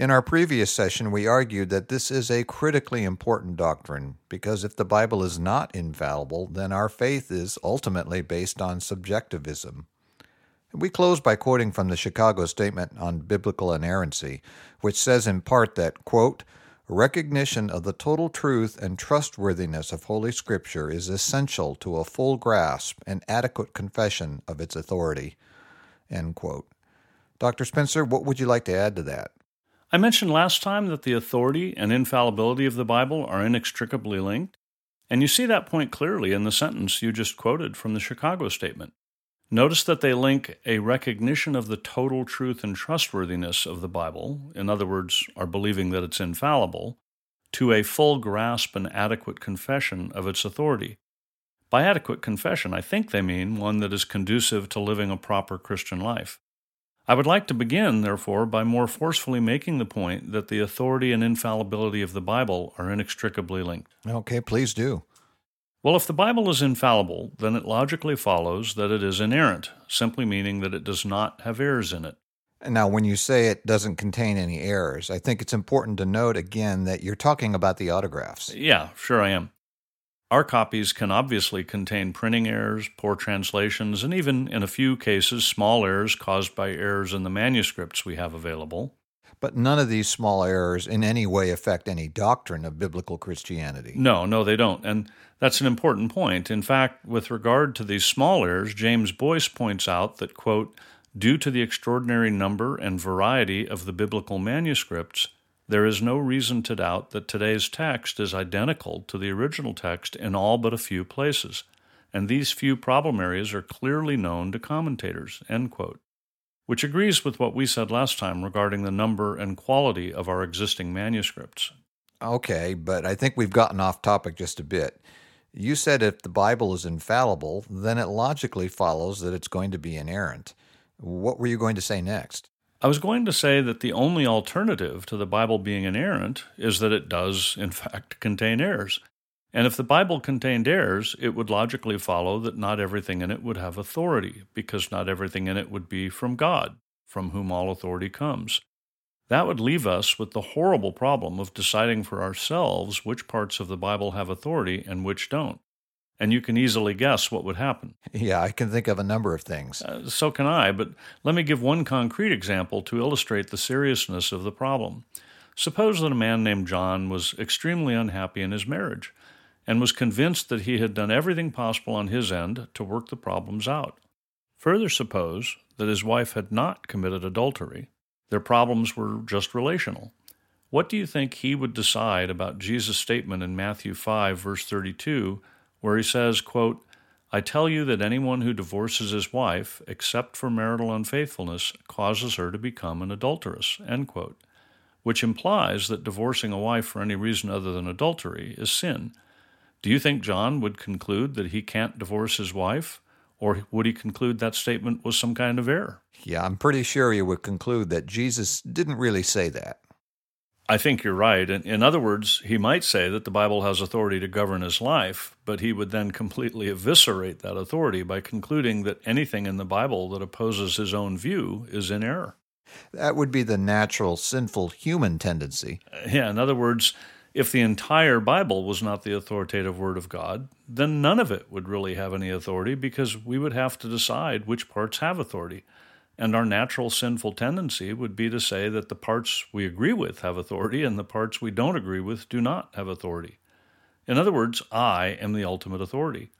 In our previous session, we argued that this is a critically important doctrine because if the Bible is not infallible, then our faith is ultimately based on subjectivism. We close by quoting from the Chicago Statement on Biblical Inerrancy, which says in part that, quote, recognition of the total truth and trustworthiness of Holy Scripture is essential to a full grasp and adequate confession of its authority. End quote. Dr. Spencer, what would you like to add to that? I mentioned last time that the authority and infallibility of the Bible are inextricably linked, and you see that point clearly in the sentence you just quoted from the Chicago Statement. Notice that they link a recognition of the total truth and trustworthiness of the Bible, in other words, our believing that it's infallible, to a full grasp and adequate confession of its authority. By adequate confession, I think they mean one that is conducive to living a proper Christian life. I would like to begin, therefore, by more forcefully making the point that the authority and infallibility of the Bible are inextricably linked. Okay, please do. Well, if the Bible is infallible, then it logically follows that it is inerrant, simply meaning that it does not have errors in it. Now, when you say it doesn't contain any errors, I think it's important to note again that you're talking about the autographs. Yeah, sure I am. Our copies can obviously contain printing errors, poor translations, and even, in a few cases, small errors caused by errors in the manuscripts we have available. But none of these small errors in any way affect any doctrine of biblical Christianity. No, no, they don't. And that's an important point. In fact, with regard to these small errors, James Boice points out that, quote, due to the extraordinary number and variety of the biblical manuscripts, there is no reason to doubt that today's text is identical to the original text in all but a few places, and these few problem areas are clearly known to commentators. Which agrees with what we said last time regarding the number and quality of our existing manuscripts. Okay, but I think we've gotten off topic just a bit. You said if the Bible is infallible, then it logically follows that it's going to be inerrant. What were you going to say next? I was going to say that the only alternative to the Bible being inerrant is that it does, in fact, contain errors. And if the Bible contained errors, it would logically follow that not everything in it would have authority, because not everything in it would be from God, from whom all authority comes. That would leave us with the horrible problem of deciding for ourselves which parts of the Bible have authority and which don't and you can easily guess what would happen. Yeah, I can think of a number of things. Uh, so can I, but let me give one concrete example to illustrate the seriousness of the problem. Suppose that a man named John was extremely unhappy in his marriage and was convinced that he had done everything possible on his end to work the problems out. Further, suppose that his wife had not committed adultery, their problems were just relational. What do you think he would decide about Jesus' statement in Matthew 5, verse 32? Where he says, quote, I tell you that anyone who divorces his wife, except for marital unfaithfulness, causes her to become an adulteress, end quote, which implies that divorcing a wife for any reason other than adultery is sin. Do you think John would conclude that he can't divorce his wife? Or would he conclude that statement was some kind of error? Yeah, I'm pretty sure he would conclude that Jesus didn't really say that. I think you're right. In, in other words, he might say that the Bible has authority to govern his life, but he would then completely eviscerate that authority by concluding that anything in the Bible that opposes his own view is in error. That would be the natural, sinful human tendency. Uh, yeah, in other words, if the entire Bible was not the authoritative Word of God, then none of it would really have any authority because we would have to decide which parts have authority. And our natural sinful tendency would be to say that the parts we agree with have authority and the parts we don't agree with do not have authority. In other words, I am the ultimate authority.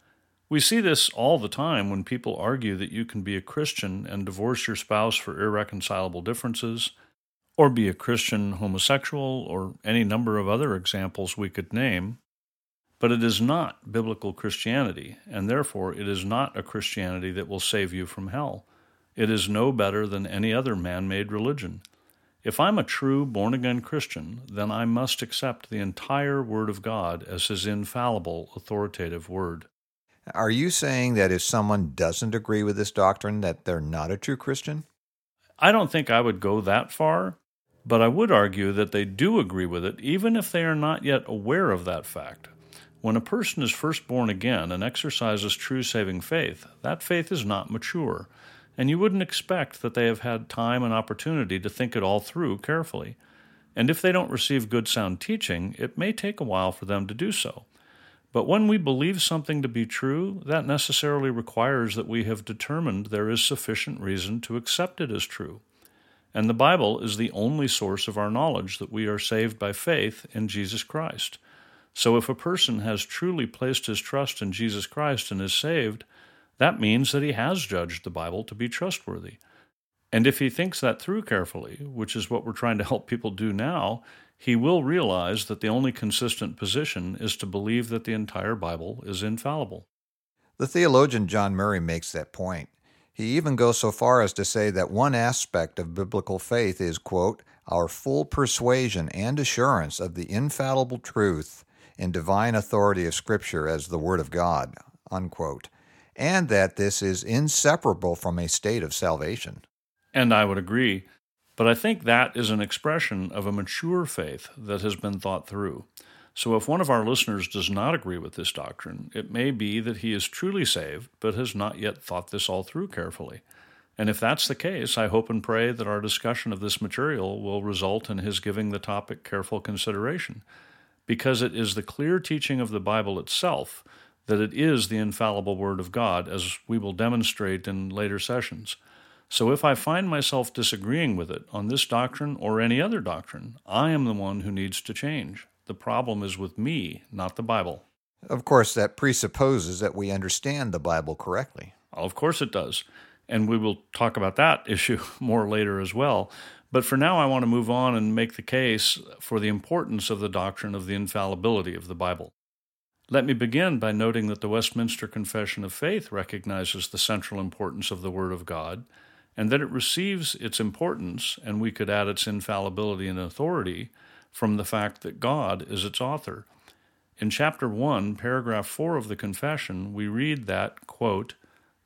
We see this all the time when people argue that you can be a Christian and divorce your spouse for irreconcilable differences, or be a Christian homosexual, or any number of other examples we could name. But it is not biblical Christianity, and therefore it is not a Christianity that will save you from hell. It is no better than any other man made religion. If I'm a true born again Christian, then I must accept the entire Word of God as His infallible, authoritative Word. Are you saying that if someone doesn't agree with this doctrine that they're not a true Christian? I don't think I would go that far, but I would argue that they do agree with it even if they are not yet aware of that fact. When a person is first born again and exercises true saving faith, that faith is not mature, and you wouldn't expect that they have had time and opportunity to think it all through carefully. And if they don't receive good sound teaching, it may take a while for them to do so. But when we believe something to be true, that necessarily requires that we have determined there is sufficient reason to accept it as true. And the Bible is the only source of our knowledge that we are saved by faith in Jesus Christ. So if a person has truly placed his trust in Jesus Christ and is saved, that means that he has judged the Bible to be trustworthy. And if he thinks that through carefully, which is what we're trying to help people do now, he will realize that the only consistent position is to believe that the entire Bible is infallible. The theologian John Murray makes that point. He even goes so far as to say that one aspect of biblical faith is, quote, our full persuasion and assurance of the infallible truth and divine authority of Scripture as the Word of God, unquote, and that this is inseparable from a state of salvation. And I would agree, but I think that is an expression of a mature faith that has been thought through. So if one of our listeners does not agree with this doctrine, it may be that he is truly saved, but has not yet thought this all through carefully. And if that's the case, I hope and pray that our discussion of this material will result in his giving the topic careful consideration because it is the clear teaching of the Bible itself that it is the infallible Word of God, as we will demonstrate in later sessions. So if I find myself disagreeing with it on this doctrine or any other doctrine, I am the one who needs to change. The problem is with me, not the Bible. Of course, that presupposes that we understand the Bible correctly. Of course it does. And we will talk about that issue more later as well. But for now, I want to move on and make the case for the importance of the doctrine of the infallibility of the Bible. Let me begin by noting that the Westminster Confession of Faith recognizes the central importance of the Word of God, and that it receives its importance, and we could add its infallibility and authority, from the fact that God is its author. In chapter 1, paragraph 4 of the Confession, we read that, quote,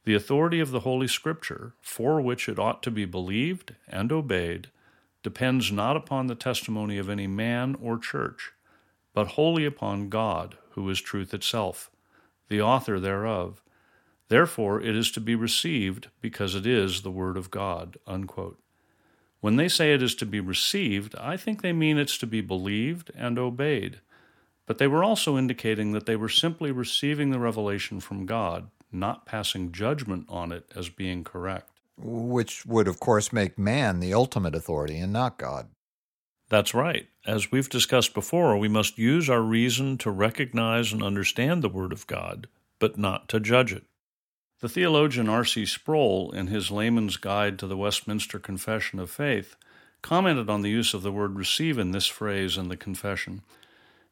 the authority of the Holy Scripture, for which it ought to be believed and obeyed, depends not upon the testimony of any man or church, but wholly upon God, who is truth itself, the author thereof. Therefore it is to be received because it is the Word of God. Unquote. When they say it is to be received, I think they mean it's to be believed and obeyed. But they were also indicating that they were simply receiving the revelation from God, not passing judgment on it as being correct which would, of course, make man the ultimate authority and not God. That's right. As we've discussed before, we must use our reason to recognize and understand the Word of God, but not to judge it. The theologian R.C. Sproul, in his Layman's Guide to the Westminster Confession of Faith, commented on the use of the word receive in this phrase in the confession,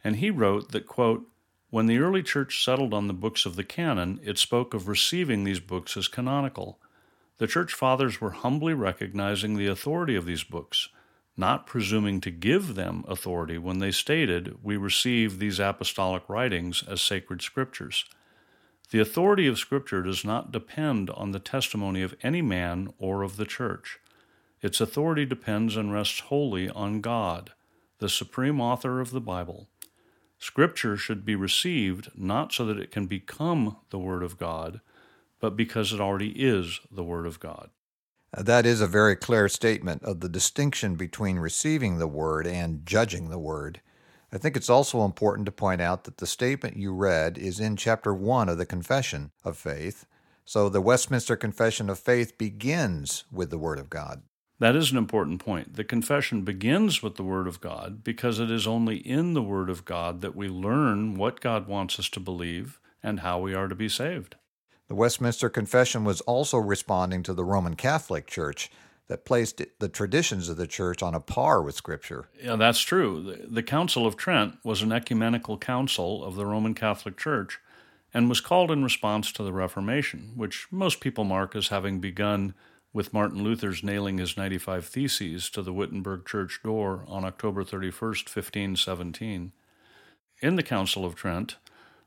and he wrote that, quote, when the early church settled on the books of the canon, it spoke of receiving these books as canonical. The Church Fathers were humbly recognizing the authority of these books, not presuming to give them authority when they stated, We receive these apostolic writings as sacred scriptures. The authority of Scripture does not depend on the testimony of any man or of the church. Its authority depends and rests wholly on God, the supreme author of the Bible. Scripture should be received not so that it can become the Word of God, but because it already is the Word of God. That is a very clear statement of the distinction between receiving the Word and judging the Word. I think it's also important to point out that the statement you read is in chapter 1 of the Confession of Faith. So the Westminster Confession of Faith begins with the Word of God. That is an important point. The confession begins with the Word of God because it is only in the Word of God that we learn what God wants us to believe and how we are to be saved. The Westminster Confession was also responding to the Roman Catholic Church that placed the traditions of the church on a par with Scripture. Yeah, that's true. The, Council of Trent was an ecumenical council of the Roman Catholic Church and was called in response to the Reformation, which most people mark as having begun with Martin Luther's nailing his 95 Theses to the Wittenberg church door on October 31, 1517. In the Council of Trent,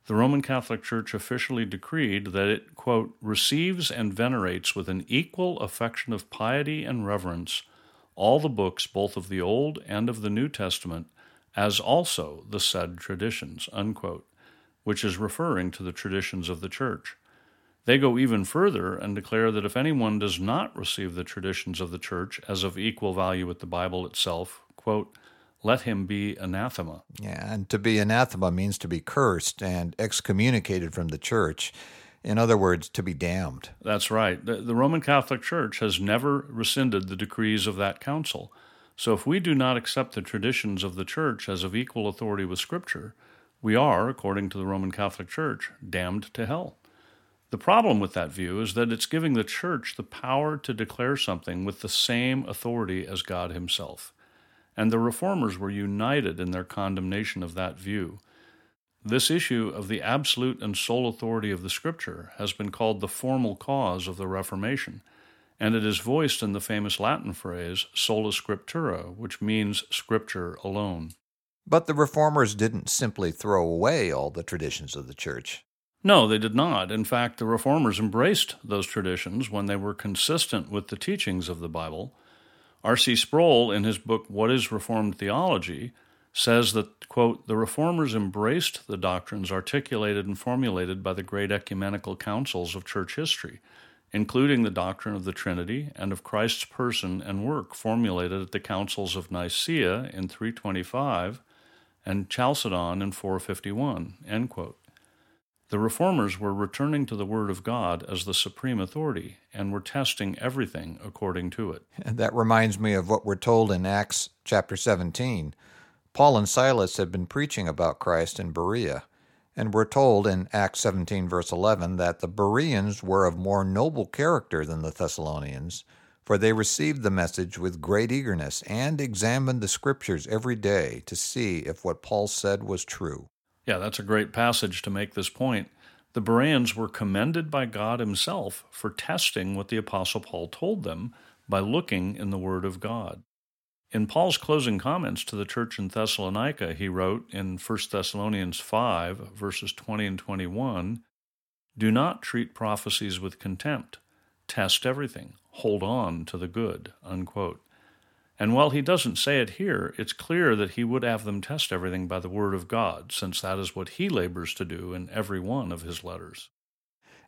the Roman Catholic Church officially decreed that it, quote, receives and venerates with an equal affection of piety and reverence all the books both of the Old and of the New Testament, as also the said traditions, unquote, which is referring to the traditions of the Church. They go even further and declare that if anyone does not receive the traditions of the Church as of equal value with the Bible itself, quote, let him be anathema. Yeah, and to be anathema means to be cursed and excommunicated from the church. In other words, to be damned. That's right. The, the, Roman Catholic Church has never rescinded the decrees of that council. So if we do not accept the traditions of the church as of equal authority with Scripture, we are, according to the Roman Catholic Church, damned to hell. The problem with that view is that it's giving the church the power to declare something with the same authority as God Himself and the reformers were united in their condemnation of that view. This issue of the absolute and sole authority of the Scripture has been called the formal cause of the Reformation, and it is voiced in the famous Latin phrase sola scriptura, which means Scripture alone. But the Reformers didn't simply throw away all the traditions of the Church. No, they did not. In fact, the Reformers embraced those traditions when they were consistent with the teachings of the Bible R.C. Sproul, in his book What is Reformed Theology, says that, quote, the Reformers embraced the doctrines articulated and formulated by the great ecumenical councils of church history, including the doctrine of the Trinity and of Christ's person and work formulated at the councils of Nicaea in 325 and Chalcedon in 451, end quote. The reformers were returning to the Word of God as the supreme authority and were testing everything according to it. And that reminds me of what we're told in Acts chapter 17. Paul and Silas had been preaching about Christ in Berea, and we're told in Acts 17, verse 11, that the Bereans were of more noble character than the Thessalonians, for they received the message with great eagerness and examined the Scriptures every day to see if what Paul said was true. Yeah, that's a great passage to make this point. The Bereans were commended by God Himself for testing what the Apostle Paul told them by looking in the Word of God. In Paul's closing comments to the church in Thessalonica, he wrote in 1 Thessalonians 5, verses 20 and 21 Do not treat prophecies with contempt. Test everything. Hold on to the good. Unquote. And while he doesn't say it here, it's clear that he would have them test everything by the Word of God, since that is what he labors to do in every one of his letters.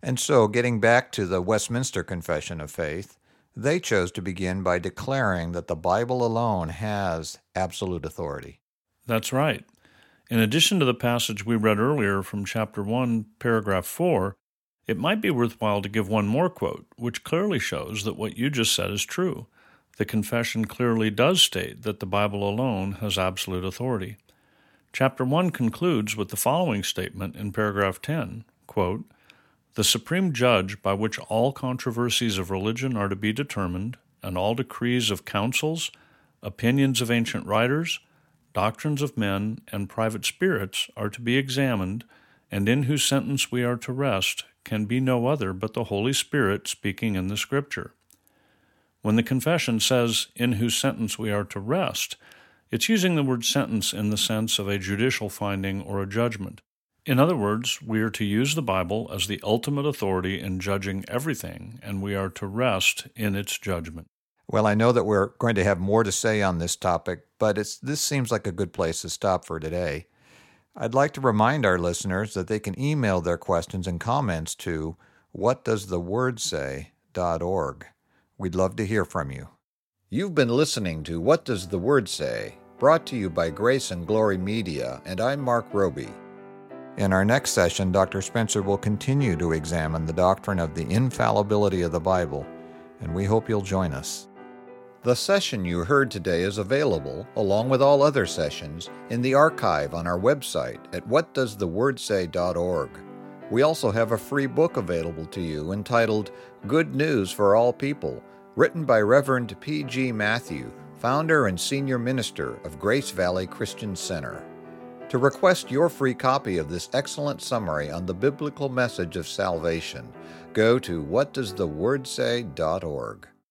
And so, getting back to the Westminster Confession of Faith, they chose to begin by declaring that the Bible alone has absolute authority. That's right. In addition to the passage we read earlier from chapter 1, paragraph 4, it might be worthwhile to give one more quote, which clearly shows that what you just said is true the confession clearly does state that the Bible alone has absolute authority. Chapter 1 concludes with the following statement in paragraph 10 quote, The supreme judge by which all controversies of religion are to be determined, and all decrees of councils, opinions of ancient writers, doctrines of men, and private spirits are to be examined, and in whose sentence we are to rest, can be no other but the Holy Spirit speaking in the Scripture. When the confession says, in whose sentence we are to rest, it's using the word sentence in the sense of a judicial finding or a judgment. In other words, we are to use the Bible as the ultimate authority in judging everything, and we are to rest in its judgment. Well, I know that we're going to have more to say on this topic, but this seems like a good place to stop for today. I'd like to remind our listeners that they can email their questions and comments to whatdoesthewordsay.org. We'd love to hear from you. You've been listening to What Does the Word Say? brought to you by Grace and Glory Media, and I'm Marc Roby. In our next session, Dr. Spencer will continue to examine the doctrine of the infallibility of the Bible, and we hope you'll join us. The session you heard today is available, along with all other sessions, in the archive on our website at whatdoesthewordsay.org. We also have a free book available to you entitled Good News for All People, written by Reverend P.G. Matthew, founder and senior minister of Grace Valley Christian Center. To request your free copy of this excellent summary on the biblical message of salvation, go to whatdoesthewordsay.org.